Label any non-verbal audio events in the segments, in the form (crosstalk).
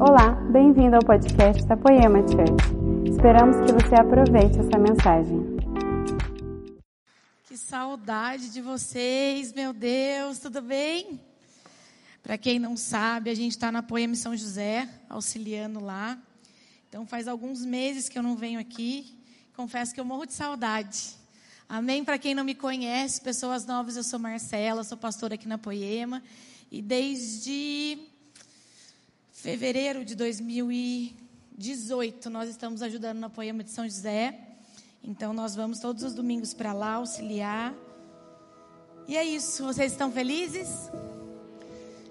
Olá, bem-vindo ao podcast da Poema Church. Esperamos que você aproveite essa mensagem. Que saudade de vocês, meu Deus, tudo bem? Para quem não sabe, a gente está na Poema São José, auxiliando lá. Então faz alguns meses que eu não venho aqui. Confesso que eu morro de saudade. Amém? Para quem não me conhece, pessoas novas, eu sou Marcela, sou pastora aqui na Poema. E desde fevereiro de 2018 nós estamos ajudando na Poema de São José. Então nós vamos todos os domingos para lá auxiliar. E é isso, vocês estão felizes?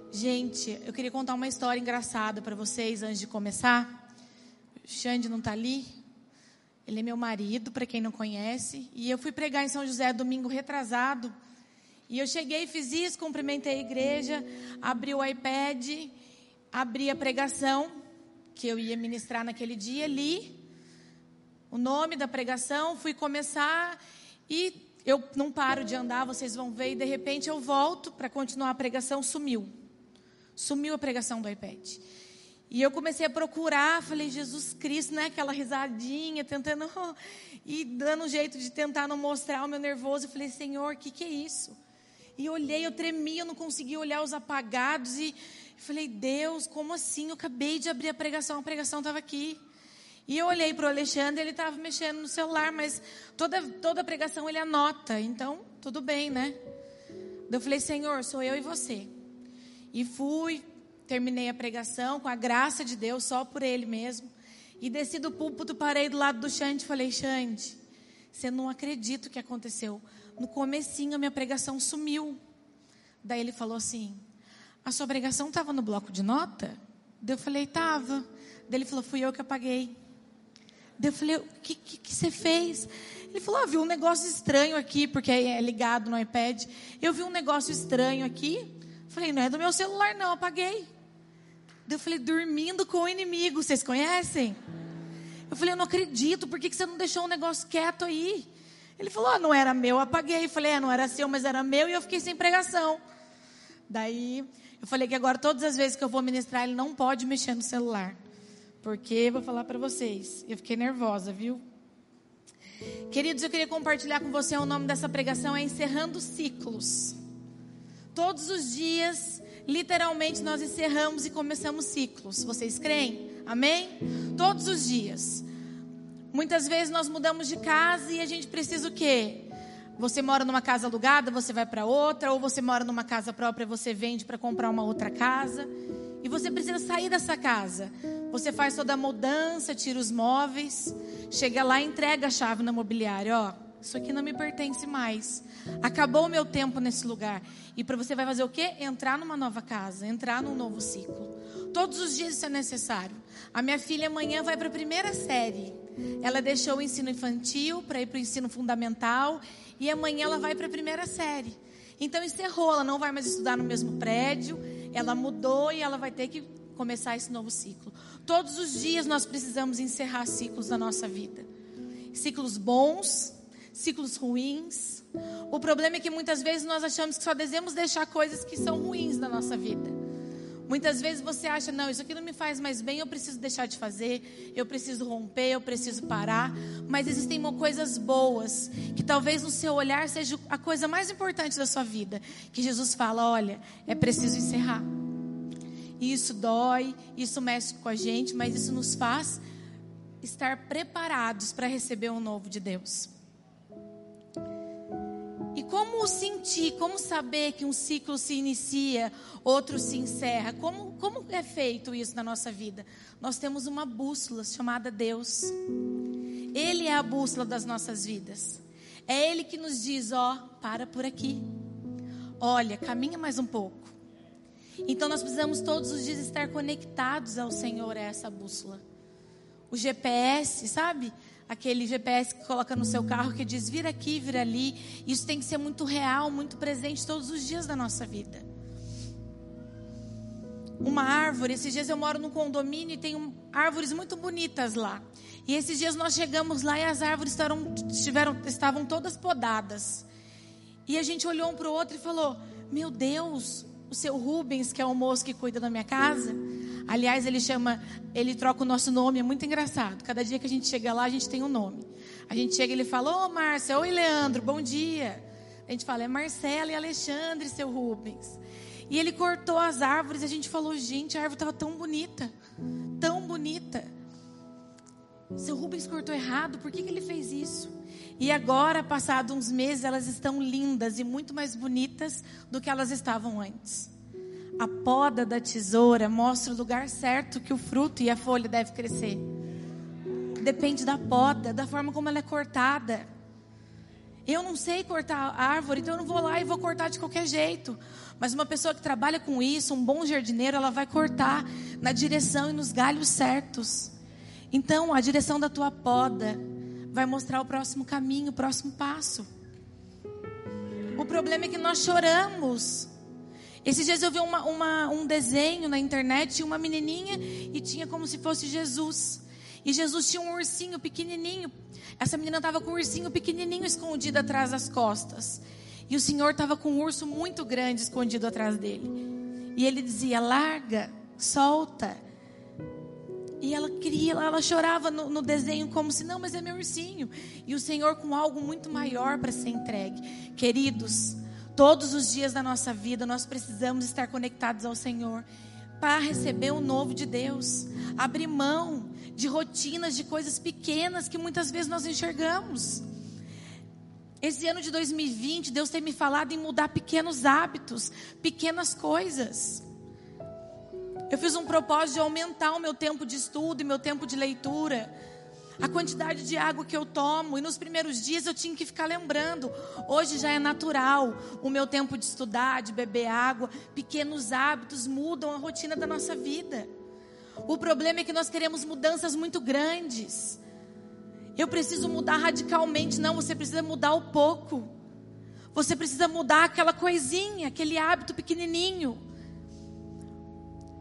Gente, eu queria contar uma história engraçada para vocês antes de começar. O Xande não está ali, ele é meu marido, para quem não conhece. E eu fui pregar em São José domingo retrasado. E eu cheguei, fiz isso, cumprimentei a igreja, abri o iPad, abri a pregação que eu ia ministrar naquele dia, li o nome da pregação, fui começar e eu não paro de andar, vocês vão ver, e de repente eu volto para continuar a pregação, sumiu. Sumiu a pregação do iPad. E eu comecei a procurar, falei, Jesus Cristo, né? Aquela risadinha, tentando (laughs) e dando um jeito de tentar não mostrar o meu nervoso. Falei, Senhor, o que, que é isso? E olhei, eu tremia, eu não conseguia olhar os apagados. E falei, Deus, como assim? Eu acabei de abrir a pregação, a pregação estava aqui. E eu olhei para o Alexandre, ele estava mexendo no celular, mas toda, toda pregação ele anota. Então, tudo bem, né? Eu falei, Senhor, sou eu e você. E fui, terminei a pregação com a graça de Deus, só por Ele mesmo. E desci do púlpito, parei do lado do Xande e falei, Xande, você não acredita o que aconteceu. No comecinho a minha pregação sumiu. Daí ele falou assim, a sua pregação estava no bloco de nota? Daí eu falei, estava. Daí ele falou, fui eu que apaguei. Daí eu falei, o que, que, que você fez? Ele falou, ah, um negócio estranho aqui, porque é ligado no iPad. Eu vi um negócio estranho aqui. Falei, não é do meu celular não, apaguei. Eu falei, dormindo com o inimigo, vocês conhecem? Eu falei, eu não acredito, por que, que você não deixou um negócio quieto aí? Ele falou, ah, não era meu, apaguei. Eu falei, é, não era seu, mas era meu, e eu fiquei sem pregação. Daí, eu falei que agora, todas as vezes que eu vou ministrar, ele não pode mexer no celular. Porque, vou falar para vocês, eu fiquei nervosa, viu? Queridos, eu queria compartilhar com você o nome dessa pregação, é Encerrando Ciclos. Todos os dias literalmente nós encerramos e começamos ciclos. Vocês creem? Amém? Todos os dias. Muitas vezes nós mudamos de casa e a gente precisa o quê? Você mora numa casa alugada, você vai para outra, ou você mora numa casa própria, você vende para comprar uma outra casa. E você precisa sair dessa casa. Você faz toda a mudança, tira os móveis, chega lá e entrega a chave no mobiliário, ó isso aqui não me pertence mais. Acabou o meu tempo nesse lugar. E para você vai fazer o quê? Entrar numa nova casa, entrar num novo ciclo. Todos os dias isso é necessário. A minha filha amanhã vai para a primeira série. Ela deixou o ensino infantil para ir para o ensino fundamental e amanhã ela vai para a primeira série. Então encerrou, ela não vai mais estudar no mesmo prédio, ela mudou e ela vai ter que começar esse novo ciclo. Todos os dias nós precisamos encerrar ciclos da nossa vida. Ciclos bons, ciclos ruins. O problema é que muitas vezes nós achamos que só devemos deixar coisas que são ruins na nossa vida. Muitas vezes você acha, não, isso aqui não me faz mais bem, eu preciso deixar de fazer, eu preciso romper, eu preciso parar. Mas existem coisas boas, que talvez no seu olhar seja a coisa mais importante da sua vida. Que Jesus fala: olha, é preciso encerrar. Isso dói, isso mexe com a gente, mas isso nos faz estar preparados para receber o novo de Deus. Como sentir, como saber que um ciclo se inicia, outro se encerra? Como, como é feito isso na nossa vida? Nós temos uma bússola chamada Deus. Ele é a bússola das nossas vidas. É Ele que nos diz: ó, oh, para por aqui. Olha, caminha mais um pouco. Então nós precisamos todos os dias estar conectados ao Senhor, a essa bússola. O GPS, sabe? Aquele GPS que coloca no seu carro que diz vira aqui, vira ali. Isso tem que ser muito real, muito presente todos os dias da nossa vida. Uma árvore, esses dias eu moro num condomínio e tem árvores muito bonitas lá. E esses dias nós chegamos lá e as árvores estavam, estiveram, estavam todas podadas. E a gente olhou um para o outro e falou: Meu Deus, o seu Rubens, que é o moço que cuida da minha casa. Aliás, ele chama, ele troca o nosso nome, é muito engraçado. Cada dia que a gente chega lá, a gente tem um nome. A gente chega e ele fala: Ô Márcia, oi Leandro, bom dia. A gente fala: É Marcela e Alexandre, seu Rubens. E ele cortou as árvores e a gente falou: Gente, a árvore estava tão bonita, tão bonita. Seu Rubens cortou errado, por que, que ele fez isso? E agora, passados uns meses, elas estão lindas e muito mais bonitas do que elas estavam antes. A poda da tesoura mostra o lugar certo que o fruto e a folha deve crescer. Depende da poda, da forma como ela é cortada. Eu não sei cortar a árvore, então eu não vou lá e vou cortar de qualquer jeito. Mas uma pessoa que trabalha com isso, um bom jardineiro, ela vai cortar na direção e nos galhos certos. Então, a direção da tua poda vai mostrar o próximo caminho, o próximo passo. O problema é que nós choramos. Esses dias eu vi uma, uma, um desenho na internet, tinha uma menininha e tinha como se fosse Jesus. E Jesus tinha um ursinho pequenininho. Essa menina estava com um ursinho pequenininho escondido atrás das costas. E o Senhor estava com um urso muito grande escondido atrás dele. E ele dizia: larga, solta. E ela queria, ela chorava no, no, desenho como se não, mas é meu ursinho. E o Senhor com algo muito maior para ser entregue. Queridos, todos os dias da nossa vida nós precisamos estar conectados ao Senhor para receber o novo de Deus. Abrir mão de rotinas, de coisas pequenas que muitas vezes nós enxergamos. Esse ano de 2020, Deus tem me falado em mudar pequenos hábitos, pequenas coisas. Eu fiz um propósito de aumentar o meu tempo de estudo e meu tempo de leitura. A quantidade de água que eu tomo. E nos primeiros dias eu tinha que ficar lembrando. Hoje já é natural o meu tempo de estudar, de beber água. Pequenos hábitos mudam a rotina da nossa vida. O problema é que nós queremos mudanças muito grandes. Eu preciso mudar radicalmente. Não, você precisa mudar o pouco. Você precisa mudar aquela coisinha, aquele hábito pequenininho.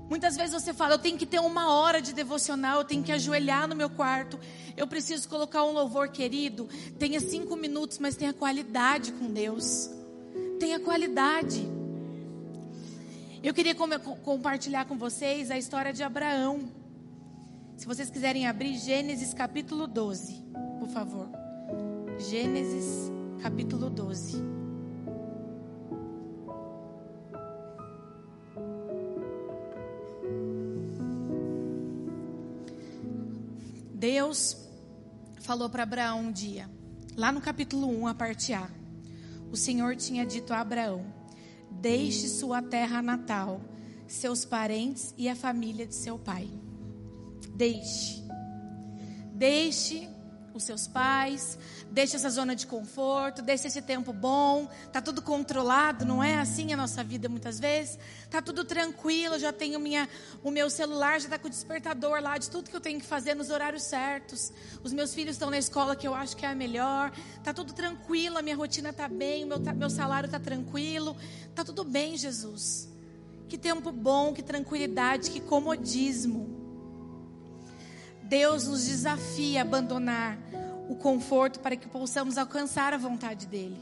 Muitas vezes você fala, eu tenho que ter uma hora de devocional, eu tenho que ajoelhar no meu quarto, eu preciso colocar um louvor querido. Tenha cinco minutos, mas tenha qualidade com Deus. Tenha qualidade. Eu queria compartilhar com vocês a história de Abraão. Se vocês quiserem abrir Gênesis capítulo 12, por favor. Gênesis capítulo 12. Deus falou para Abraão um dia, lá no capítulo 1, a parte A. O Senhor tinha dito a Abraão: Deixe sua terra natal, seus parentes e a família de seu pai. Deixe. Deixe os seus pais, deixa essa zona de conforto, deixa esse tempo bom, tá tudo controlado, não é assim a nossa vida muitas vezes? Tá tudo tranquilo, já tenho minha, o meu celular já tá com o despertador lá de tudo que eu tenho que fazer nos horários certos. Os meus filhos estão na escola que eu acho que é a melhor. Tá tudo tranquilo, a minha rotina tá bem, o meu, meu salário tá tranquilo. Tá tudo bem, Jesus. Que tempo bom, que tranquilidade, que comodismo. Deus nos desafia a abandonar o conforto para que possamos alcançar a vontade dele.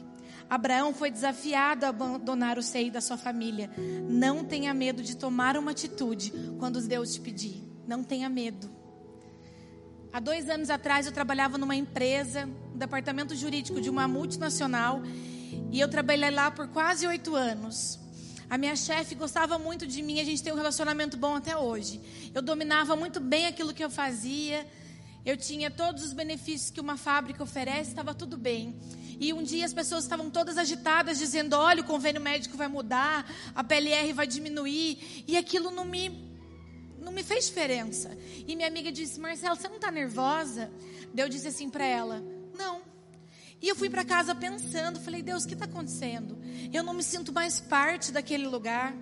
Abraão foi desafiado a abandonar o seio da sua família. Não tenha medo de tomar uma atitude quando Deus te pedir. Não tenha medo. Há dois anos atrás eu trabalhava numa empresa, no departamento jurídico de uma multinacional, e eu trabalhei lá por quase oito anos. A minha chefe gostava muito de mim, a gente tem um relacionamento bom até hoje. Eu dominava muito bem aquilo que eu fazia. Eu tinha todos os benefícios que uma fábrica oferece, estava tudo bem. E um dia as pessoas estavam todas agitadas, dizendo: olha, o convênio médico vai mudar, a PLR vai diminuir. E aquilo não me, não me fez diferença. E minha amiga disse: Marcela, você não está nervosa? Eu disse assim para ela: não. E eu fui para casa pensando, falei, Deus, o que está acontecendo? Eu não me sinto mais parte daquele lugar.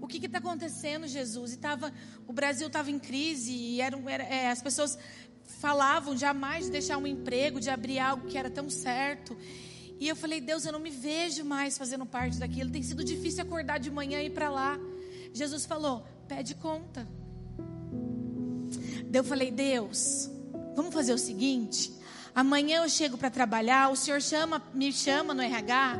O que está acontecendo, Jesus? E tava, o Brasil estava em crise e era, era é, as pessoas falavam jamais de deixar um emprego, de abrir algo que era tão certo. E eu falei, Deus, eu não me vejo mais fazendo parte daquilo. Tem sido difícil acordar de manhã e ir para lá. Jesus falou, pede conta. Eu falei, Deus, vamos fazer o seguinte. Amanhã eu chego para trabalhar, o senhor chama, me chama no RH,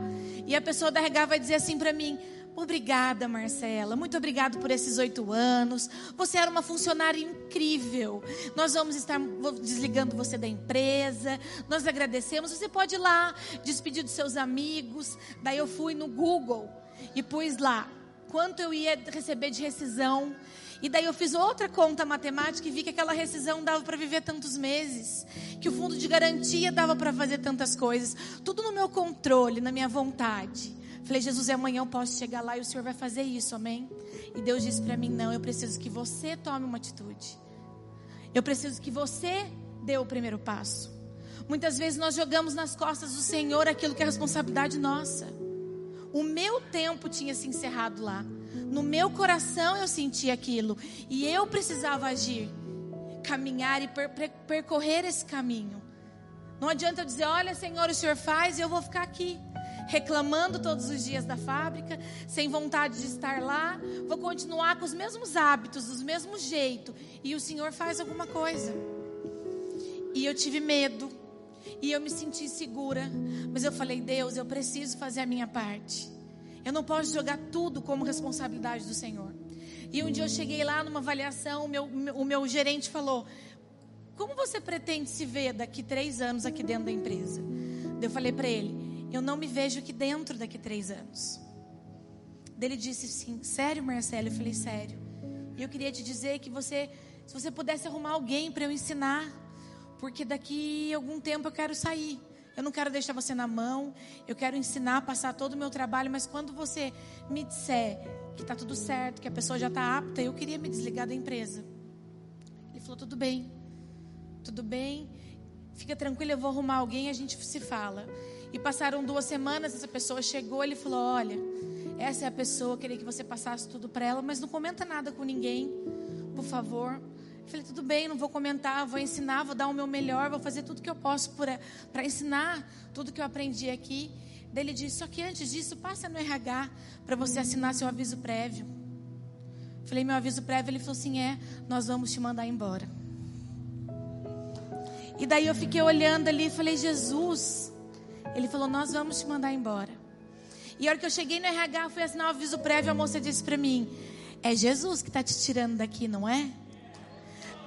e a pessoa da RH vai dizer assim para mim: Obrigada, Marcela. Muito obrigado por esses oito anos. Você era uma funcionária incrível. Nós vamos estar desligando você da empresa. Nós agradecemos. Você pode ir lá, despedir dos seus amigos. Daí eu fui no Google e pus lá quanto eu ia receber de rescisão. E daí eu fiz outra conta matemática e vi que aquela rescisão dava para viver tantos meses, que o fundo de garantia dava para fazer tantas coisas, tudo no meu controle, na minha vontade. Falei, Jesus, e amanhã eu posso chegar lá e o Senhor vai fazer isso, amém? E Deus disse para mim: não, eu preciso que você tome uma atitude. Eu preciso que você dê o primeiro passo. Muitas vezes nós jogamos nas costas do Senhor aquilo que é responsabilidade nossa. O meu tempo tinha se encerrado lá. No meu coração eu senti aquilo. E eu precisava agir, caminhar e per per percorrer esse caminho. Não adianta eu dizer, olha, Senhor, o Senhor faz e eu vou ficar aqui. Reclamando todos os dias da fábrica, sem vontade de estar lá, vou continuar com os mesmos hábitos, do mesmo jeito, e o Senhor faz alguma coisa. E eu tive medo, e eu me senti segura, mas eu falei: Deus, eu preciso fazer a minha parte. Eu não posso jogar tudo como responsabilidade do Senhor. E um dia eu cheguei lá numa avaliação, o meu, o meu gerente falou: Como você pretende se ver daqui três anos aqui dentro da empresa? Eu falei para ele: Eu não me vejo aqui dentro daqui três anos. Ele disse assim: Sério, Marcelo? Eu falei: Sério. E eu queria te dizer que você, se você pudesse arrumar alguém para eu ensinar, porque daqui algum tempo eu quero sair. Eu não quero deixar você na mão. Eu quero ensinar, passar todo o meu trabalho. Mas quando você me disser que está tudo certo, que a pessoa já está apta, eu queria me desligar da empresa. Ele falou: tudo bem, tudo bem. Fica tranquilo, eu vou arrumar alguém a gente se fala. E passaram duas semanas, essa pessoa chegou, ele falou: Olha, essa é a pessoa, queria que você passasse tudo para ela, mas não comenta nada com ninguém, por favor. Falei, tudo bem, não vou comentar, vou ensinar, vou dar o meu melhor, vou fazer tudo que eu posso para ensinar tudo que eu aprendi aqui. Daí ele disse, só que antes disso, passa no RH para você assinar seu aviso prévio. Falei, meu aviso prévio, ele falou assim, é, nós vamos te mandar embora. E daí eu fiquei olhando ali e falei, Jesus. Ele falou, nós vamos te mandar embora. E a hora que eu cheguei no RH, fui assinar o aviso prévio, a moça disse para mim, é Jesus que está te tirando daqui, não é?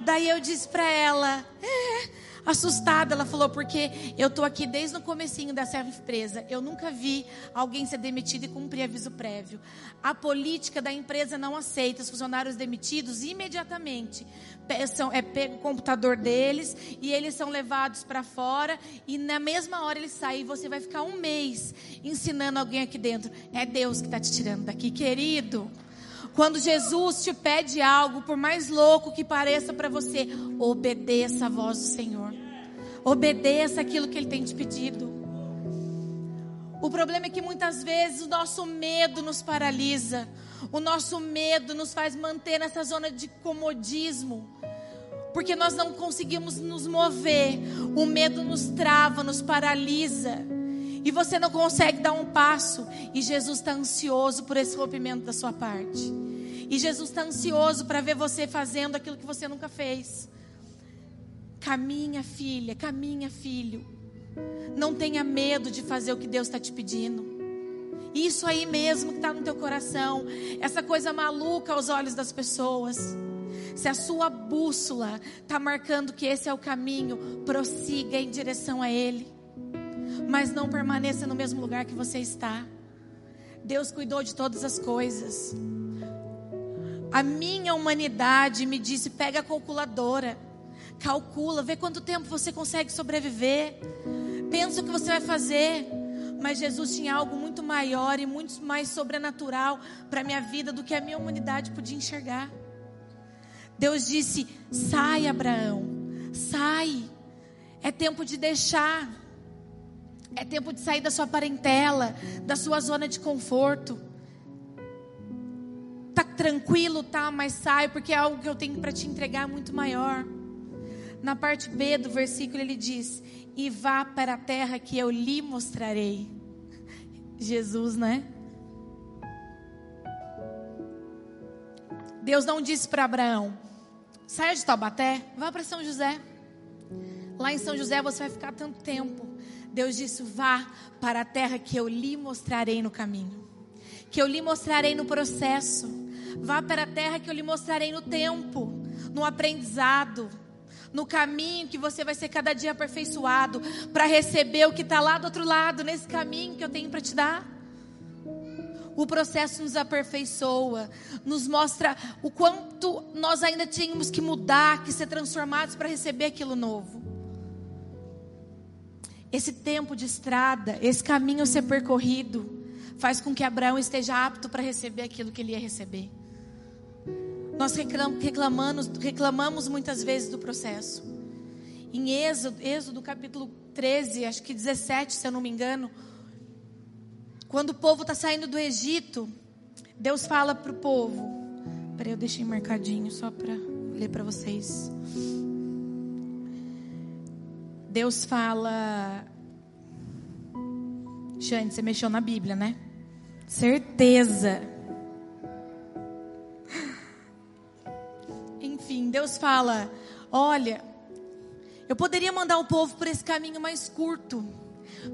Daí eu disse para ela, é, assustada, ela falou, porque eu tô aqui desde o comecinho dessa empresa. Eu nunca vi alguém ser demitido e cumprir aviso prévio. A política da empresa não aceita os funcionários demitidos imediatamente. São, é pego o computador deles e eles são levados para fora e na mesma hora eles saem e você vai ficar um mês ensinando alguém aqui dentro. É Deus que está te tirando daqui, querido. Quando Jesus te pede algo, por mais louco que pareça para você, obedeça a voz do Senhor. Obedeça aquilo que Ele tem te pedido. O problema é que muitas vezes o nosso medo nos paralisa. O nosso medo nos faz manter nessa zona de comodismo. Porque nós não conseguimos nos mover. O medo nos trava, nos paralisa. E você não consegue dar um passo. E Jesus está ansioso por esse rompimento da sua parte. E Jesus está ansioso para ver você fazendo aquilo que você nunca fez. Caminha, filha, caminha, filho. Não tenha medo de fazer o que Deus está te pedindo. Isso aí mesmo que está no teu coração, essa coisa maluca aos olhos das pessoas. Se a sua bússola está marcando que esse é o caminho, prossiga em direção a Ele. Mas não permaneça no mesmo lugar que você está. Deus cuidou de todas as coisas. A minha humanidade me disse: pega a calculadora, calcula, vê quanto tempo você consegue sobreviver, pensa o que você vai fazer. Mas Jesus tinha algo muito maior e muito mais sobrenatural para a minha vida do que a minha humanidade podia enxergar. Deus disse: sai, Abraão, sai. É tempo de deixar. É tempo de sair da sua parentela, da sua zona de conforto tranquilo, tá, mas sai porque é algo que eu tenho para te entregar muito maior. Na parte B do versículo ele diz: "E vá para a terra que eu lhe mostrarei". (laughs) Jesus, né? Deus não disse para Abraão: saia de Taubaté, vá para São José. Lá em São José você vai ficar tanto tempo. Deus disse: vá para a terra que eu lhe mostrarei no caminho. que eu lhe mostrarei no processo. Vá para a terra que eu lhe mostrarei no tempo, no aprendizado, no caminho que você vai ser cada dia aperfeiçoado para receber o que está lá do outro lado, nesse caminho que eu tenho para te dar. O processo nos aperfeiçoa, nos mostra o quanto nós ainda tínhamos que mudar, que ser transformados para receber aquilo novo. Esse tempo de estrada, esse caminho ser percorrido, faz com que Abraão esteja apto para receber aquilo que ele ia receber. Nós reclamamos, reclamamos muitas vezes do processo. Em Êxodo, Êxodo capítulo 13, acho que 17, se eu não me engano, quando o povo está saindo do Egito, Deus fala para o povo. Peraí, eu deixei marcadinho só para ler para vocês. Deus fala. Xande, você mexeu na Bíblia, né? Certeza. Deus fala: Olha, eu poderia mandar o povo por esse caminho mais curto.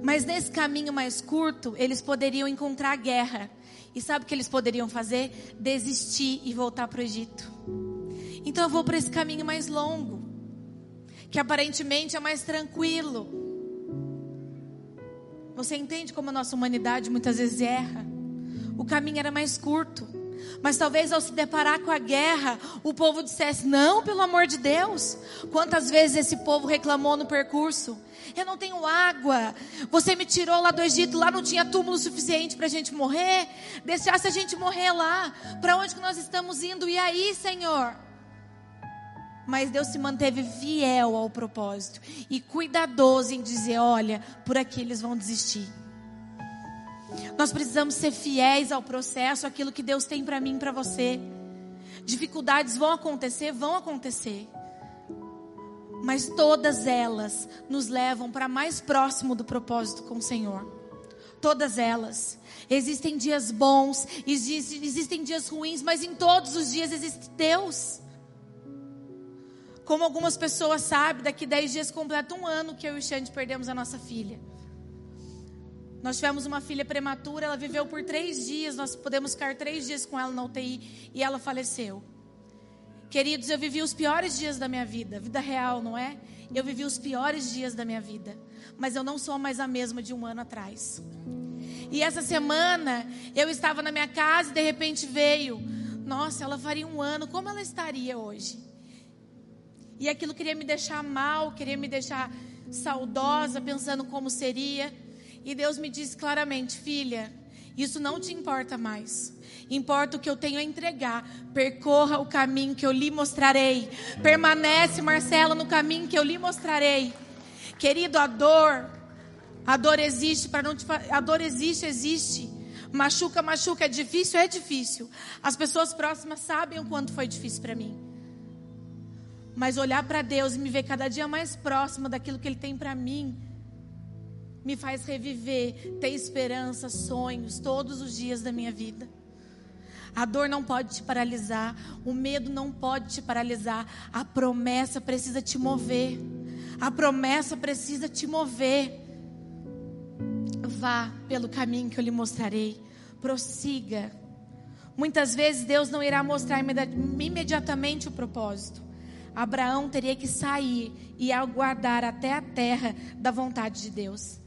Mas nesse caminho mais curto, eles poderiam encontrar guerra. E sabe o que eles poderiam fazer? Desistir e voltar para o Egito. Então eu vou para esse caminho mais longo, que aparentemente é mais tranquilo. Você entende como a nossa humanidade muitas vezes erra? O caminho era mais curto. Mas talvez ao se deparar com a guerra, o povo dissesse: Não, pelo amor de Deus. Quantas vezes esse povo reclamou no percurso? Eu não tenho água. Você me tirou lá do Egito, lá não tinha túmulo suficiente para a gente morrer. Deixasse a gente morrer lá. Para onde que nós estamos indo? E aí, Senhor? Mas Deus se manteve fiel ao propósito e cuidadoso em dizer: Olha, por aqui eles vão desistir. Nós precisamos ser fiéis ao processo, aquilo que Deus tem para mim e para você. Dificuldades vão acontecer, vão acontecer. Mas todas elas nos levam para mais próximo do propósito com o Senhor. Todas elas. Existem dias bons, existem, existem dias ruins, mas em todos os dias existe Deus. Como algumas pessoas sabem, daqui dez dias completa um ano que eu e o Xande perdemos a nossa filha. Nós tivemos uma filha prematura, ela viveu por três dias, nós podemos ficar três dias com ela na UTI e ela faleceu. Queridos, eu vivi os piores dias da minha vida, vida real, não é? Eu vivi os piores dias da minha vida, mas eu não sou mais a mesma de um ano atrás. E essa semana eu estava na minha casa e de repente veio, nossa, ela faria um ano, como ela estaria hoje? E aquilo queria me deixar mal, queria me deixar saudosa, pensando como seria. E Deus me disse claramente: filha, isso não te importa mais. Importa o que eu tenho a entregar. Percorra o caminho que eu lhe mostrarei. Permanece, Marcela, no caminho que eu lhe mostrarei. Querido, a dor, a dor existe para não te a dor existe, existe. Machuca, machuca, é difícil, é difícil. As pessoas próximas sabem o quanto foi difícil para mim. Mas olhar para Deus e me ver cada dia mais próxima daquilo que Ele tem para mim, me faz reviver, ter esperança, sonhos todos os dias da minha vida. A dor não pode te paralisar, o medo não pode te paralisar, a promessa precisa te mover. A promessa precisa te mover. Vá pelo caminho que eu lhe mostrarei, prossiga. Muitas vezes Deus não irá mostrar imediatamente o propósito. Abraão teria que sair e aguardar até a terra da vontade de Deus.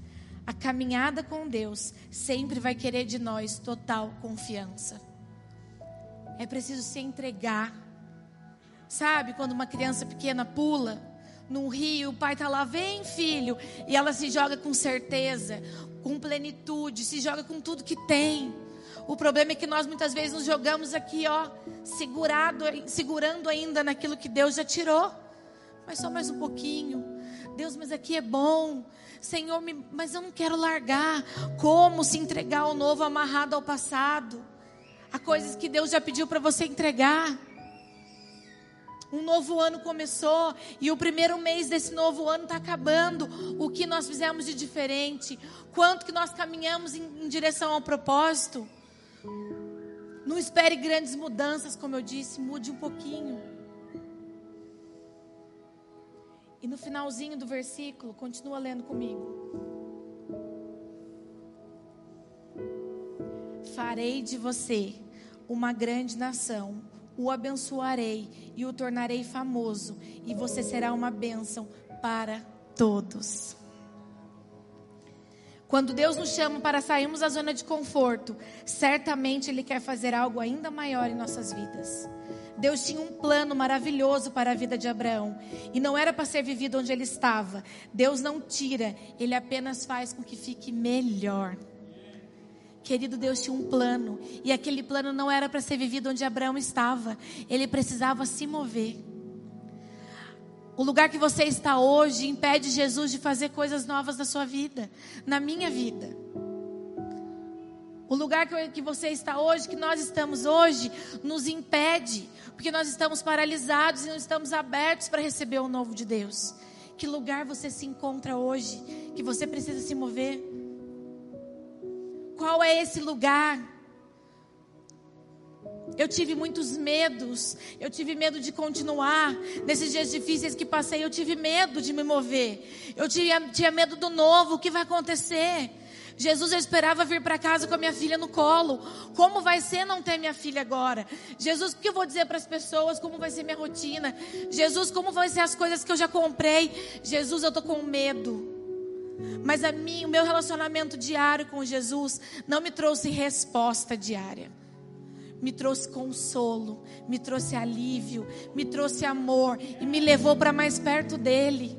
A caminhada com Deus sempre vai querer de nós total confiança. É preciso se entregar. Sabe quando uma criança pequena pula num rio, o pai está lá, vem filho, e ela se joga com certeza, com plenitude, se joga com tudo que tem. O problema é que nós muitas vezes nos jogamos aqui, ó, segurado, segurando ainda naquilo que Deus já tirou. Mas só mais um pouquinho. Deus, mas aqui é bom. Senhor, mas eu não quero largar. Como se entregar ao novo amarrado ao passado? Há coisas que Deus já pediu para você entregar. Um novo ano começou e o primeiro mês desse novo ano está acabando. O que nós fizemos de diferente? Quanto que nós caminhamos em, em direção ao propósito? Não espere grandes mudanças, como eu disse, mude um pouquinho. E no finalzinho do versículo, continua lendo comigo. farei de você uma grande nação, o abençoarei e o tornarei famoso, e você será uma bênção para todos. Quando Deus nos chama para sairmos da zona de conforto, certamente Ele quer fazer algo ainda maior em nossas vidas. Deus tinha um plano maravilhoso para a vida de Abraão. E não era para ser vivido onde ele estava. Deus não tira, ele apenas faz com que fique melhor. Querido, Deus tinha um plano. E aquele plano não era para ser vivido onde Abraão estava. Ele precisava se mover. O lugar que você está hoje impede Jesus de fazer coisas novas na sua vida, na minha vida. O lugar que você está hoje, que nós estamos hoje, nos impede, porque nós estamos paralisados e não estamos abertos para receber o novo de Deus. Que lugar você se encontra hoje, que você precisa se mover? Qual é esse lugar? Eu tive muitos medos. Eu tive medo de continuar. Nesses dias difíceis que passei, eu tive medo de me mover. Eu tinha, tinha medo do novo. O que vai acontecer? Jesus, eu esperava vir para casa com a minha filha no colo. Como vai ser não ter minha filha agora? Jesus, o que eu vou dizer para as pessoas? Como vai ser minha rotina? Jesus, como vão ser as coisas que eu já comprei? Jesus, eu tô com medo. Mas a mim, o meu relacionamento diário com Jesus não me trouxe resposta diária me trouxe consolo, me trouxe alívio, me trouxe amor e me levou para mais perto dele.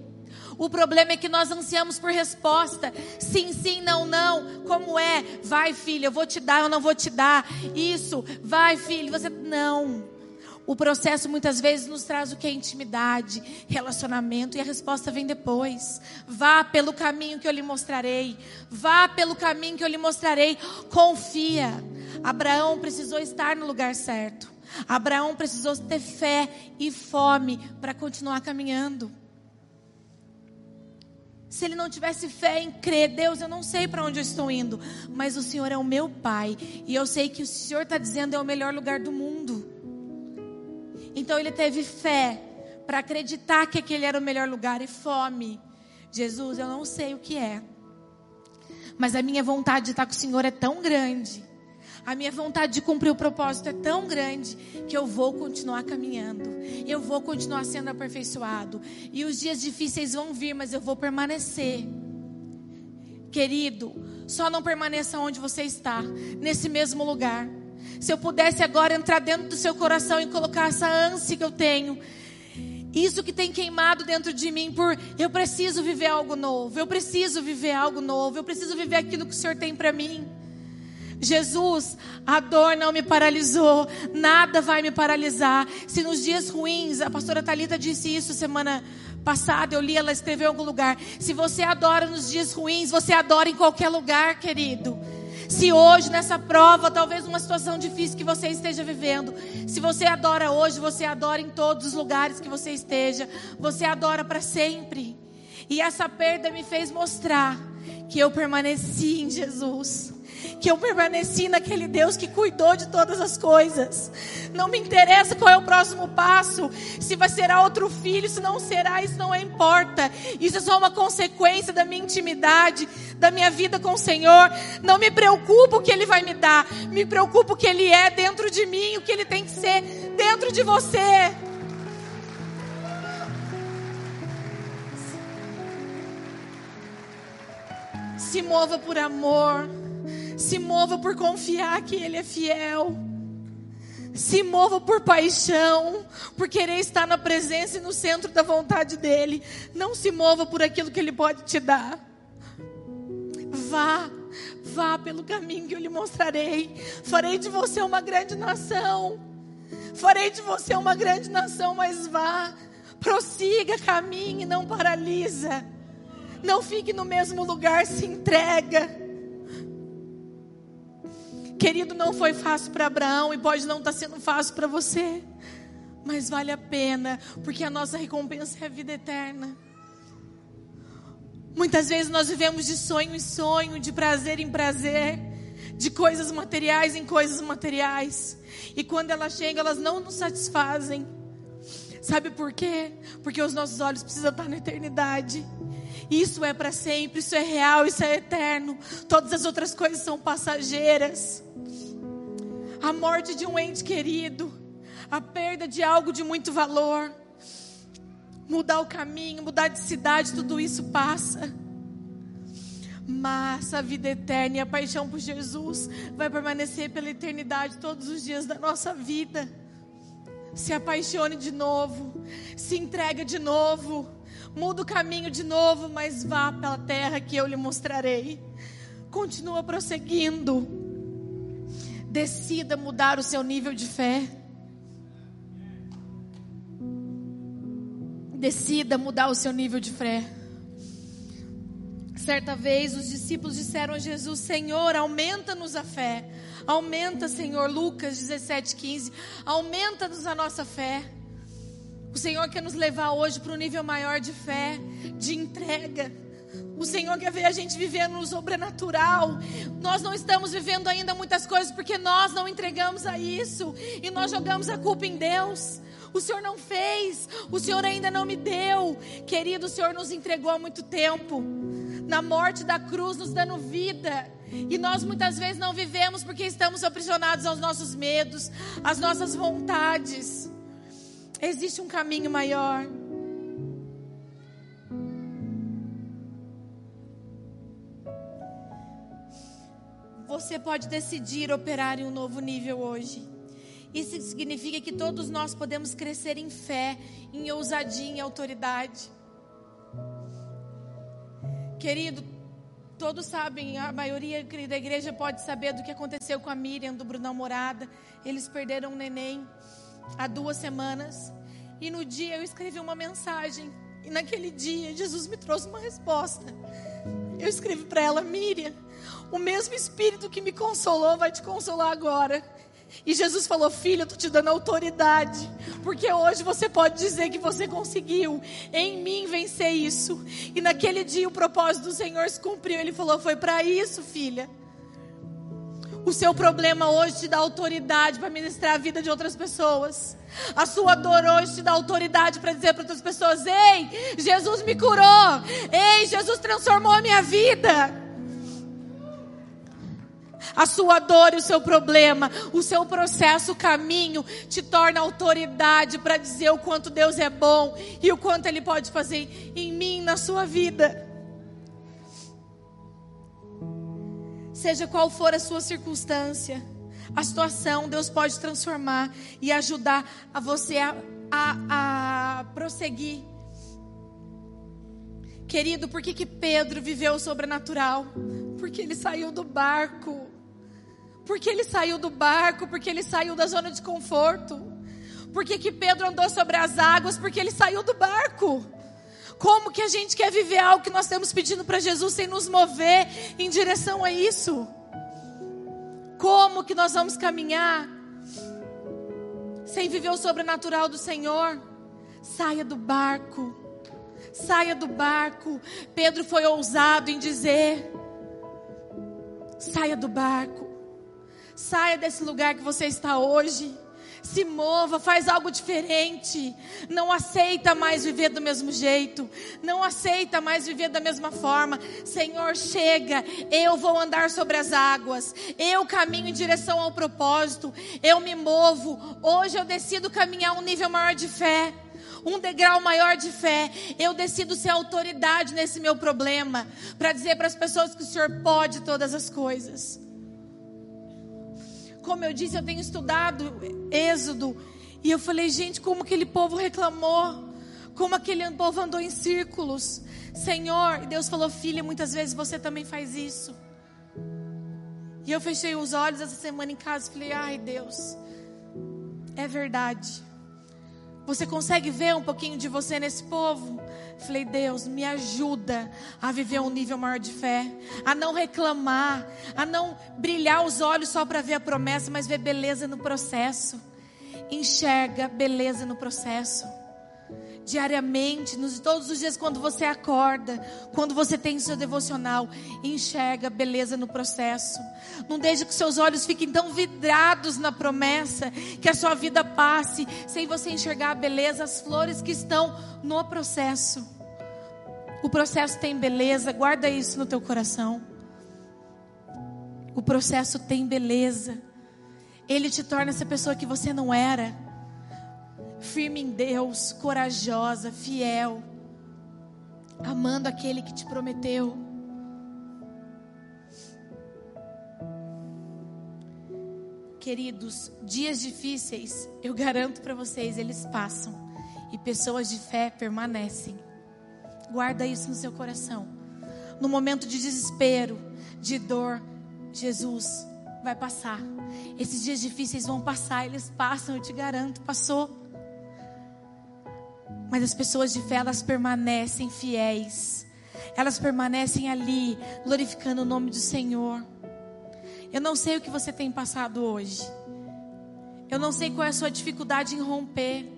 O problema é que nós ansiamos por resposta. Sim, sim, não, não. Como é? Vai, filho, eu vou te dar, eu não vou te dar. Isso, vai, filho, você não. O processo muitas vezes nos traz o que é intimidade, relacionamento, e a resposta vem depois. Vá pelo caminho que eu lhe mostrarei. Vá pelo caminho que eu lhe mostrarei. Confia. Abraão precisou estar no lugar certo. Abraão precisou ter fé e fome para continuar caminhando. Se ele não tivesse fé em crer, Deus, eu não sei para onde eu estou indo, mas o Senhor é o meu Pai, e eu sei que o Senhor está dizendo é o melhor lugar do mundo. Então ele teve fé para acreditar que aquele era o melhor lugar e fome. Jesus, eu não sei o que é, mas a minha vontade de estar com o Senhor é tão grande a minha vontade de cumprir o propósito é tão grande que eu vou continuar caminhando. Eu vou continuar sendo aperfeiçoado. E os dias difíceis vão vir, mas eu vou permanecer. Querido, só não permaneça onde você está, nesse mesmo lugar. Se eu pudesse agora entrar dentro do seu coração e colocar essa ânsia que eu tenho, isso que tem queimado dentro de mim por eu preciso viver algo novo, eu preciso viver algo novo, eu preciso viver aquilo que o Senhor tem para mim. Jesus, a dor não me paralisou, nada vai me paralisar. Se nos dias ruins, a pastora Talita disse isso semana passada, eu li, ela escreveu em algum lugar. Se você adora nos dias ruins, você adora em qualquer lugar, querido. Se hoje, nessa prova, talvez uma situação difícil que você esteja vivendo, se você adora hoje, você adora em todos os lugares que você esteja, você adora para sempre. E essa perda me fez mostrar que eu permaneci em Jesus que eu permaneci naquele Deus que cuidou de todas as coisas. Não me interessa qual é o próximo passo, se vai ser outro filho, se não será, isso não importa. Isso é só uma consequência da minha intimidade, da minha vida com o Senhor. Não me preocupa o que Ele vai me dar, me preocupa o que Ele é dentro de mim, o que Ele tem que ser dentro de você. Se mova por amor. Se mova por confiar que Ele é fiel. Se mova por paixão, por querer estar na presença e no centro da vontade dEle. Não se mova por aquilo que Ele pode te dar. Vá, vá pelo caminho que eu lhe mostrarei. Farei de você uma grande nação. Farei de você uma grande nação, mas vá, prossiga, caminhe, não paralisa. Não fique no mesmo lugar, se entrega. Querido, não foi fácil para Abraão e pode não estar tá sendo fácil para você, mas vale a pena, porque a nossa recompensa é a vida eterna. Muitas vezes nós vivemos de sonho em sonho, de prazer em prazer, de coisas materiais em coisas materiais, e quando elas chegam, elas não nos satisfazem. Sabe por quê? Porque os nossos olhos precisam estar na eternidade. Isso é para sempre, isso é real, isso é eterno. Todas as outras coisas são passageiras. a morte de um ente querido, a perda de algo de muito valor, mudar o caminho, mudar de cidade, tudo isso passa. Mas a vida eterna e a paixão por Jesus vai permanecer pela eternidade todos os dias da nossa vida. Se apaixone de novo, se entrega de novo, muda o caminho de novo, mas vá pela terra que eu lhe mostrarei. Continua prosseguindo. Decida mudar o seu nível de fé. Decida mudar o seu nível de fé. Certa vez os discípulos disseram a Jesus: Senhor, aumenta-nos a fé. Aumenta, Senhor, Lucas 17, 15. Aumenta-nos a nossa fé. O Senhor quer nos levar hoje para um nível maior de fé, de entrega. O Senhor quer ver a gente vivendo no sobrenatural. Nós não estamos vivendo ainda muitas coisas porque nós não entregamos a isso e nós jogamos a culpa em Deus. O Senhor não fez, o Senhor ainda não me deu. Querido, o Senhor nos entregou há muito tempo na morte da cruz, nos dando vida. E nós muitas vezes não vivemos porque estamos aprisionados aos nossos medos, às nossas vontades. Existe um caminho maior. Você pode decidir operar em um novo nível hoje. Isso significa que todos nós podemos crescer em fé, em ousadia, em autoridade. Querido, todos sabem, a maioria da igreja pode saber do que aconteceu com a Miriam, do Brunão Morada. Eles perderam um neném há duas semanas. E no dia eu escrevi uma mensagem. E naquele dia Jesus me trouxe uma resposta. Eu escrevi para ela, Miriam, o mesmo Espírito que me consolou vai te consolar agora. E Jesus falou: Filho, eu estou te dando autoridade, porque hoje você pode dizer que você conseguiu em mim vencer isso. E naquele dia o propósito do Senhor se cumpriu. Ele falou: Foi para isso, filha. O seu problema hoje te dá autoridade para ministrar a vida de outras pessoas. A sua dor hoje te dá autoridade para dizer para outras pessoas: Ei, Jesus me curou. Ei, Jesus transformou a minha vida a sua dor e o seu problema, o seu processo, o caminho, te torna autoridade para dizer o quanto Deus é bom e o quanto Ele pode fazer em mim, na sua vida. Seja qual for a sua circunstância, a situação, Deus pode transformar e ajudar a você a, a, a prosseguir. Querido, por que, que Pedro viveu o sobrenatural? Porque ele saiu do barco. Porque ele saiu do barco, porque ele saiu da zona de conforto. Porque que Pedro andou sobre as águas, porque ele saiu do barco. Como que a gente quer viver algo que nós estamos pedindo para Jesus sem nos mover em direção a isso? Como que nós vamos caminhar sem viver o sobrenatural do Senhor? Saia do barco. Saia do barco. Pedro foi ousado em dizer: saia do barco. Saia desse lugar que você está hoje. Se mova, faz algo diferente. Não aceita mais viver do mesmo jeito. Não aceita mais viver da mesma forma. Senhor, chega. Eu vou andar sobre as águas. Eu caminho em direção ao propósito. Eu me movo. Hoje eu decido caminhar um nível maior de fé um degrau maior de fé. Eu decido ser autoridade nesse meu problema, para dizer para as pessoas que o Senhor pode todas as coisas. Como eu disse, eu tenho estudado Êxodo. E eu falei, gente, como aquele povo reclamou. Como aquele povo andou em círculos. Senhor, e Deus falou, filha, muitas vezes você também faz isso. E eu fechei os olhos essa semana em casa e falei, ai Deus, é verdade. Você consegue ver um pouquinho de você nesse povo? Falei, Deus, me ajuda a viver um nível maior de fé, a não reclamar, a não brilhar os olhos só para ver a promessa, mas ver beleza no processo. Enxerga beleza no processo diariamente, nos todos os dias quando você acorda, quando você tem seu devocional, enxerga beleza no processo. Não deixe que seus olhos fiquem tão vidrados na promessa que a sua vida passe sem você enxergar a beleza, as flores que estão no processo. O processo tem beleza, guarda isso no teu coração. O processo tem beleza. Ele te torna essa pessoa que você não era. Firme em Deus, corajosa, fiel, amando aquele que te prometeu. Queridos, dias difíceis, eu garanto para vocês, eles passam e pessoas de fé permanecem. Guarda isso no seu coração. No momento de desespero, de dor, Jesus vai passar. Esses dias difíceis vão passar, eles passam, eu te garanto, passou. Mas as pessoas de fé, elas permanecem fiéis. Elas permanecem ali, glorificando o nome do Senhor. Eu não sei o que você tem passado hoje. Eu não sei qual é a sua dificuldade em romper.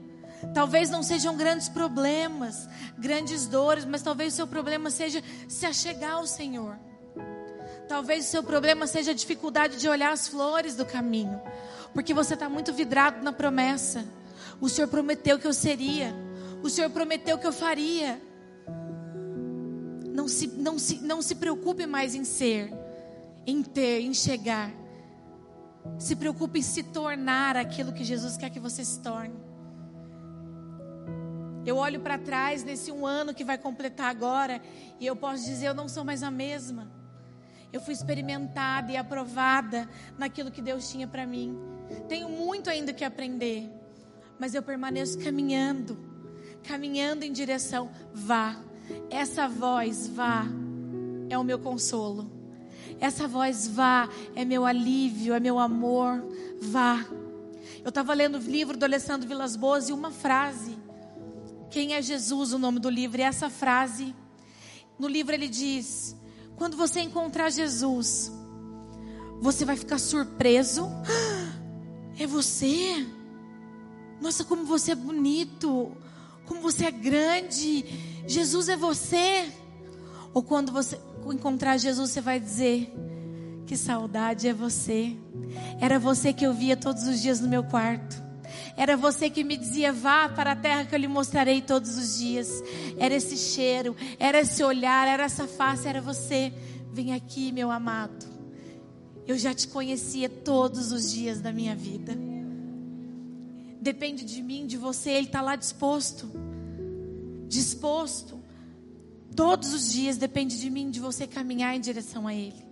Talvez não sejam grandes problemas, grandes dores, mas talvez o seu problema seja se achegar ao Senhor. Talvez o seu problema seja a dificuldade de olhar as flores do caminho, porque você está muito vidrado na promessa. O Senhor prometeu que eu seria, o Senhor prometeu que eu faria. Não se, não se, não se preocupe mais em ser, em ter, em chegar. Se preocupe em se tornar aquilo que Jesus quer que você se torne. Eu olho para trás nesse um ano que vai completar agora e eu posso dizer: eu não sou mais a mesma. Eu fui experimentada e aprovada naquilo que Deus tinha para mim. Tenho muito ainda que aprender, mas eu permaneço caminhando, caminhando em direção. Vá, essa voz, vá, é o meu consolo. Essa voz, vá, é meu alívio, é meu amor. Vá. Eu estava lendo o livro do Alessandro Vilas Boas e uma frase. Quem é Jesus? O nome do livro. E essa frase, no livro ele diz: quando você encontrar Jesus, você vai ficar surpreso. (gasps) É você? Nossa, como você é bonito. Como você é grande. Jesus é você. Ou quando você encontrar Jesus, você vai dizer: Que saudade é você. Era você que eu via todos os dias no meu quarto. Era você que me dizia: vá para a terra que eu lhe mostrarei todos os dias. Era esse cheiro, era esse olhar, era essa face, era você. Vem aqui, meu amado. Eu já te conhecia todos os dias da minha vida. Depende de mim, de você, Ele está lá disposto. Disposto. Todos os dias depende de mim, de você caminhar em direção a Ele.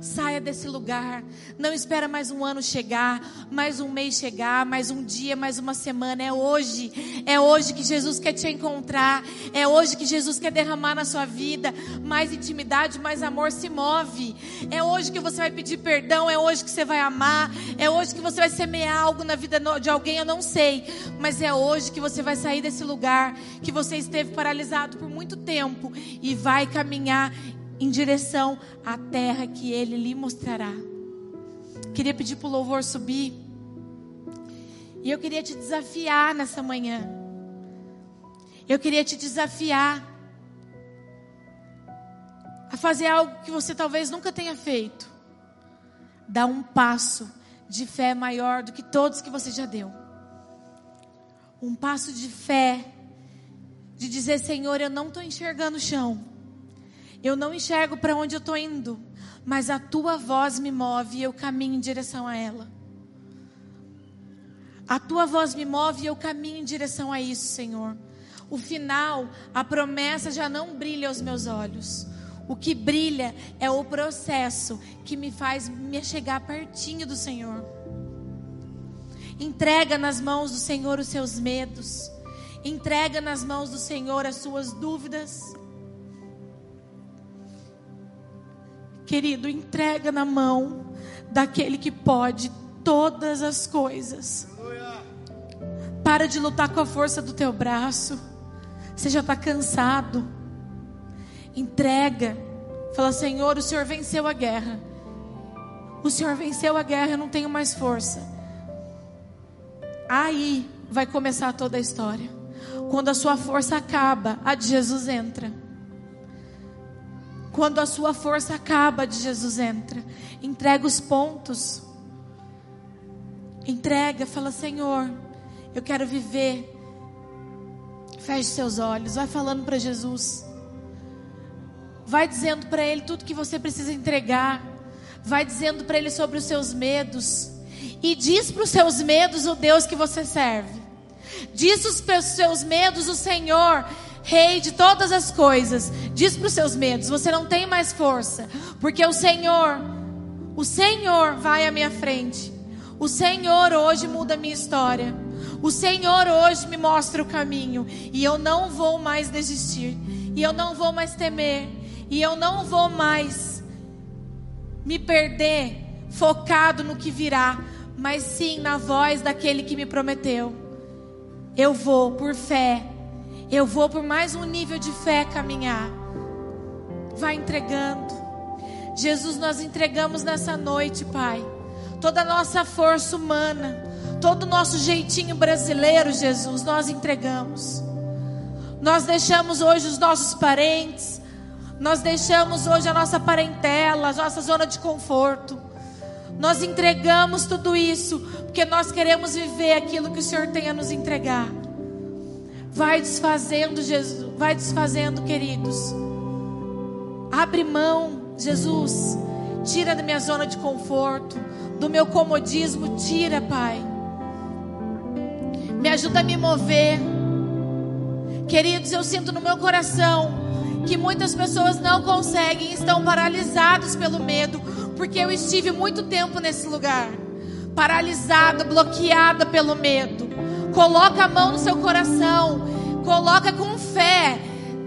Saia desse lugar. Não espera mais um ano chegar, mais um mês chegar, mais um dia, mais uma semana. É hoje. É hoje que Jesus quer te encontrar. É hoje que Jesus quer derramar na sua vida. Mais intimidade, mais amor se move. É hoje que você vai pedir perdão. É hoje que você vai amar. É hoje que você vai semear algo na vida de alguém. Eu não sei. Mas é hoje que você vai sair desse lugar que você esteve paralisado por muito tempo e vai caminhar em direção à terra que Ele lhe mostrará. Queria pedir para o louvor subir. E eu queria te desafiar nessa manhã. Eu queria te desafiar a fazer algo que você talvez nunca tenha feito. Dar um passo de fé maior do que todos que você já deu. Um passo de fé, de dizer: Senhor, eu não estou enxergando o chão eu não enxergo para onde eu estou indo, mas a tua voz me move e eu caminho em direção a ela. A tua voz me move e eu caminho em direção a isso, Senhor. O final, a promessa já não brilha aos meus olhos. O que brilha é o processo que me faz me chegar pertinho do Senhor. Entrega nas mãos do Senhor os seus medos. Entrega nas mãos do Senhor as suas dúvidas. Querido, entrega na mão daquele que pode todas as coisas. Para de lutar com a força do teu braço. Você já está cansado. Entrega. Fala, Senhor, o Senhor venceu a guerra. O Senhor venceu a guerra, eu não tenho mais força. Aí vai começar toda a história. Quando a sua força acaba, a de Jesus entra. Quando a sua força acaba, de Jesus entra. Entrega os pontos. Entrega, fala, Senhor, eu quero viver. Feche seus olhos, vai falando para Jesus. Vai dizendo para Ele tudo que você precisa entregar. Vai dizendo para Ele sobre os seus medos. E diz para os seus medos o Deus que você serve. Diz para os seus medos o Senhor, Rei de todas as coisas. Diz para os seus medos: você não tem mais força, porque o Senhor, o Senhor vai à minha frente. O Senhor hoje muda a minha história. O Senhor hoje me mostra o caminho. E eu não vou mais desistir. E eu não vou mais temer. E eu não vou mais me perder focado no que virá, mas sim na voz daquele que me prometeu. Eu vou por fé. Eu vou por mais um nível de fé caminhar. Vai entregando. Jesus, nós entregamos nessa noite, Pai, toda a nossa força humana, todo o nosso jeitinho brasileiro, Jesus, nós entregamos. Nós deixamos hoje os nossos parentes, nós deixamos hoje a nossa parentela, a nossa zona de conforto. Nós entregamos tudo isso porque nós queremos viver aquilo que o Senhor tem a nos entregar. Vai desfazendo, Jesus, vai desfazendo, queridos. Abre mão, Jesus. Tira da minha zona de conforto, do meu comodismo, tira, Pai. Me ajuda a me mover. Queridos, eu sinto no meu coração que muitas pessoas não conseguem, estão paralisados pelo medo, porque eu estive muito tempo nesse lugar, paralisada, bloqueada pelo medo. Coloca a mão no seu coração, coloca com fé.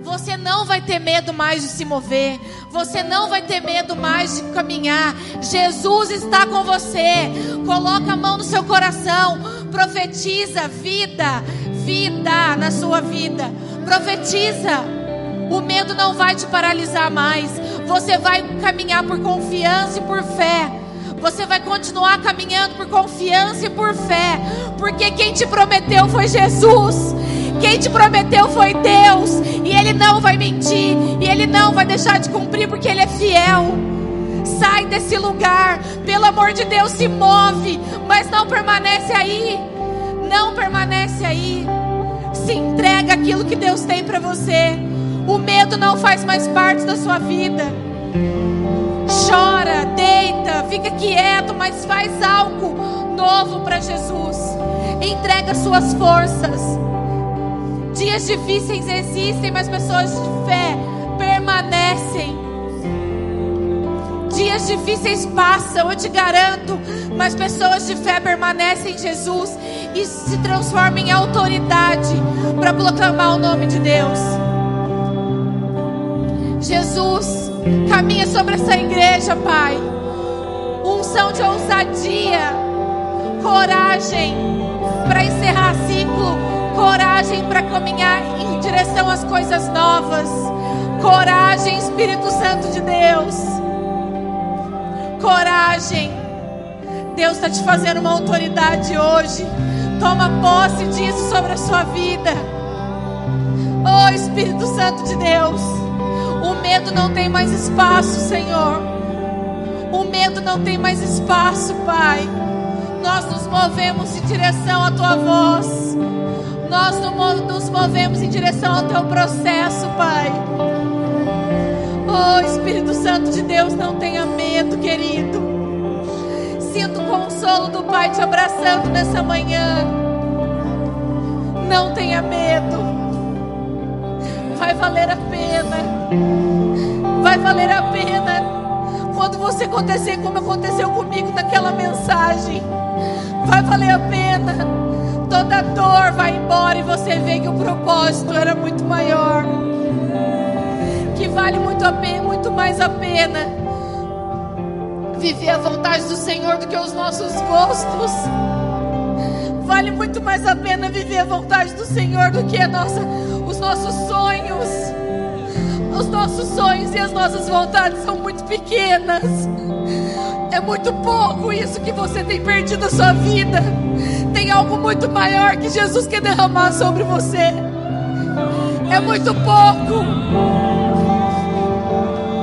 Você não vai ter medo mais de se mover. Você não vai ter medo mais de caminhar. Jesus está com você. Coloca a mão no seu coração. Profetiza vida, vida na sua vida. Profetiza. O medo não vai te paralisar mais. Você vai caminhar por confiança e por fé. Você vai continuar caminhando por confiança e por fé. Porque quem te prometeu foi Jesus. Quem te prometeu foi Deus. E Ele não vai mentir. E Ele não vai deixar de cumprir porque Ele é fiel. Sai desse lugar. Pelo amor de Deus, se move. Mas não permanece aí. Não permanece aí. Se entrega aquilo que Deus tem para você. O medo não faz mais parte da sua vida. Chora, deita, fica quieto, mas faz algo novo para Jesus. Entrega suas forças. Dias difíceis existem, mas pessoas de fé permanecem. Dias difíceis passam, eu te garanto, mas pessoas de fé permanecem em Jesus e se transformam em autoridade para proclamar o nome de Deus. Jesus, caminha sobre essa igreja, Pai. Unção de ousadia, coragem para encerrar ciclo, coragem para caminhar em direção às coisas novas. Coragem, Espírito Santo de Deus. Coragem. Deus está te fazendo uma autoridade hoje. Toma posse disso sobre a sua vida. Oh Espírito Santo de Deus. O medo não tem mais espaço, Senhor. O medo não tem mais espaço, Pai. Nós nos movemos em direção à tua voz. Nós nos movemos em direção ao teu processo, Pai. Oh, Espírito Santo de Deus, não tenha medo, querido. Sinto o consolo do Pai te abraçando nessa manhã. Não tenha medo vai valer a pena. Vai valer a pena. Quando você acontecer como aconteceu comigo naquela mensagem, vai valer a pena. Toda dor vai embora e você vê que o propósito era muito maior. Que vale muito a pena, muito mais a pena viver a vontade do Senhor do que os nossos gostos. Vale muito mais a pena viver a vontade do Senhor do que a nossa os nossos sonhos. Os nossos sonhos e as nossas vontades são muito pequenas. É muito pouco isso que você tem perdido a sua vida. Tem algo muito maior que Jesus quer derramar sobre você. É muito pouco.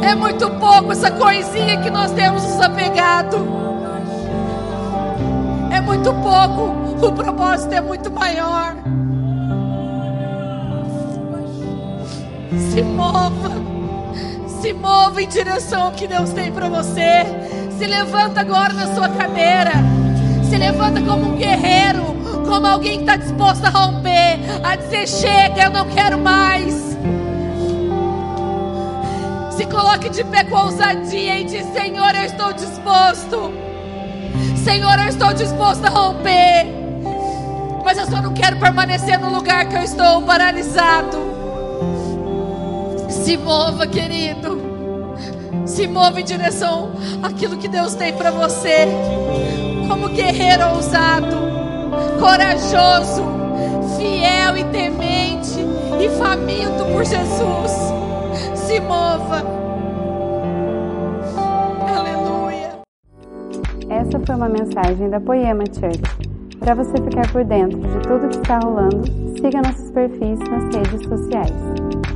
É muito pouco essa coisinha que nós temos nos apegado. É muito pouco. O propósito é muito maior. Se mova. Se mova em direção ao que Deus tem para você. Se levanta agora na sua cadeira. Se levanta como um guerreiro, como alguém que está disposto a romper, a dizer: chega, eu não quero mais. Se coloque de pé com ousadia e diz: Senhor, eu estou disposto. Senhor, eu estou disposto a romper. Mas eu só não quero permanecer no lugar que eu estou paralisado. Se mova, querido. Se mova em direção àquilo que Deus tem para você. Como guerreiro ousado, corajoso, fiel e temente e faminto por Jesus. Se mova. Aleluia. Essa foi uma mensagem da Poema Church. Para você ficar por dentro de tudo que está rolando, siga nossos perfis nas redes sociais.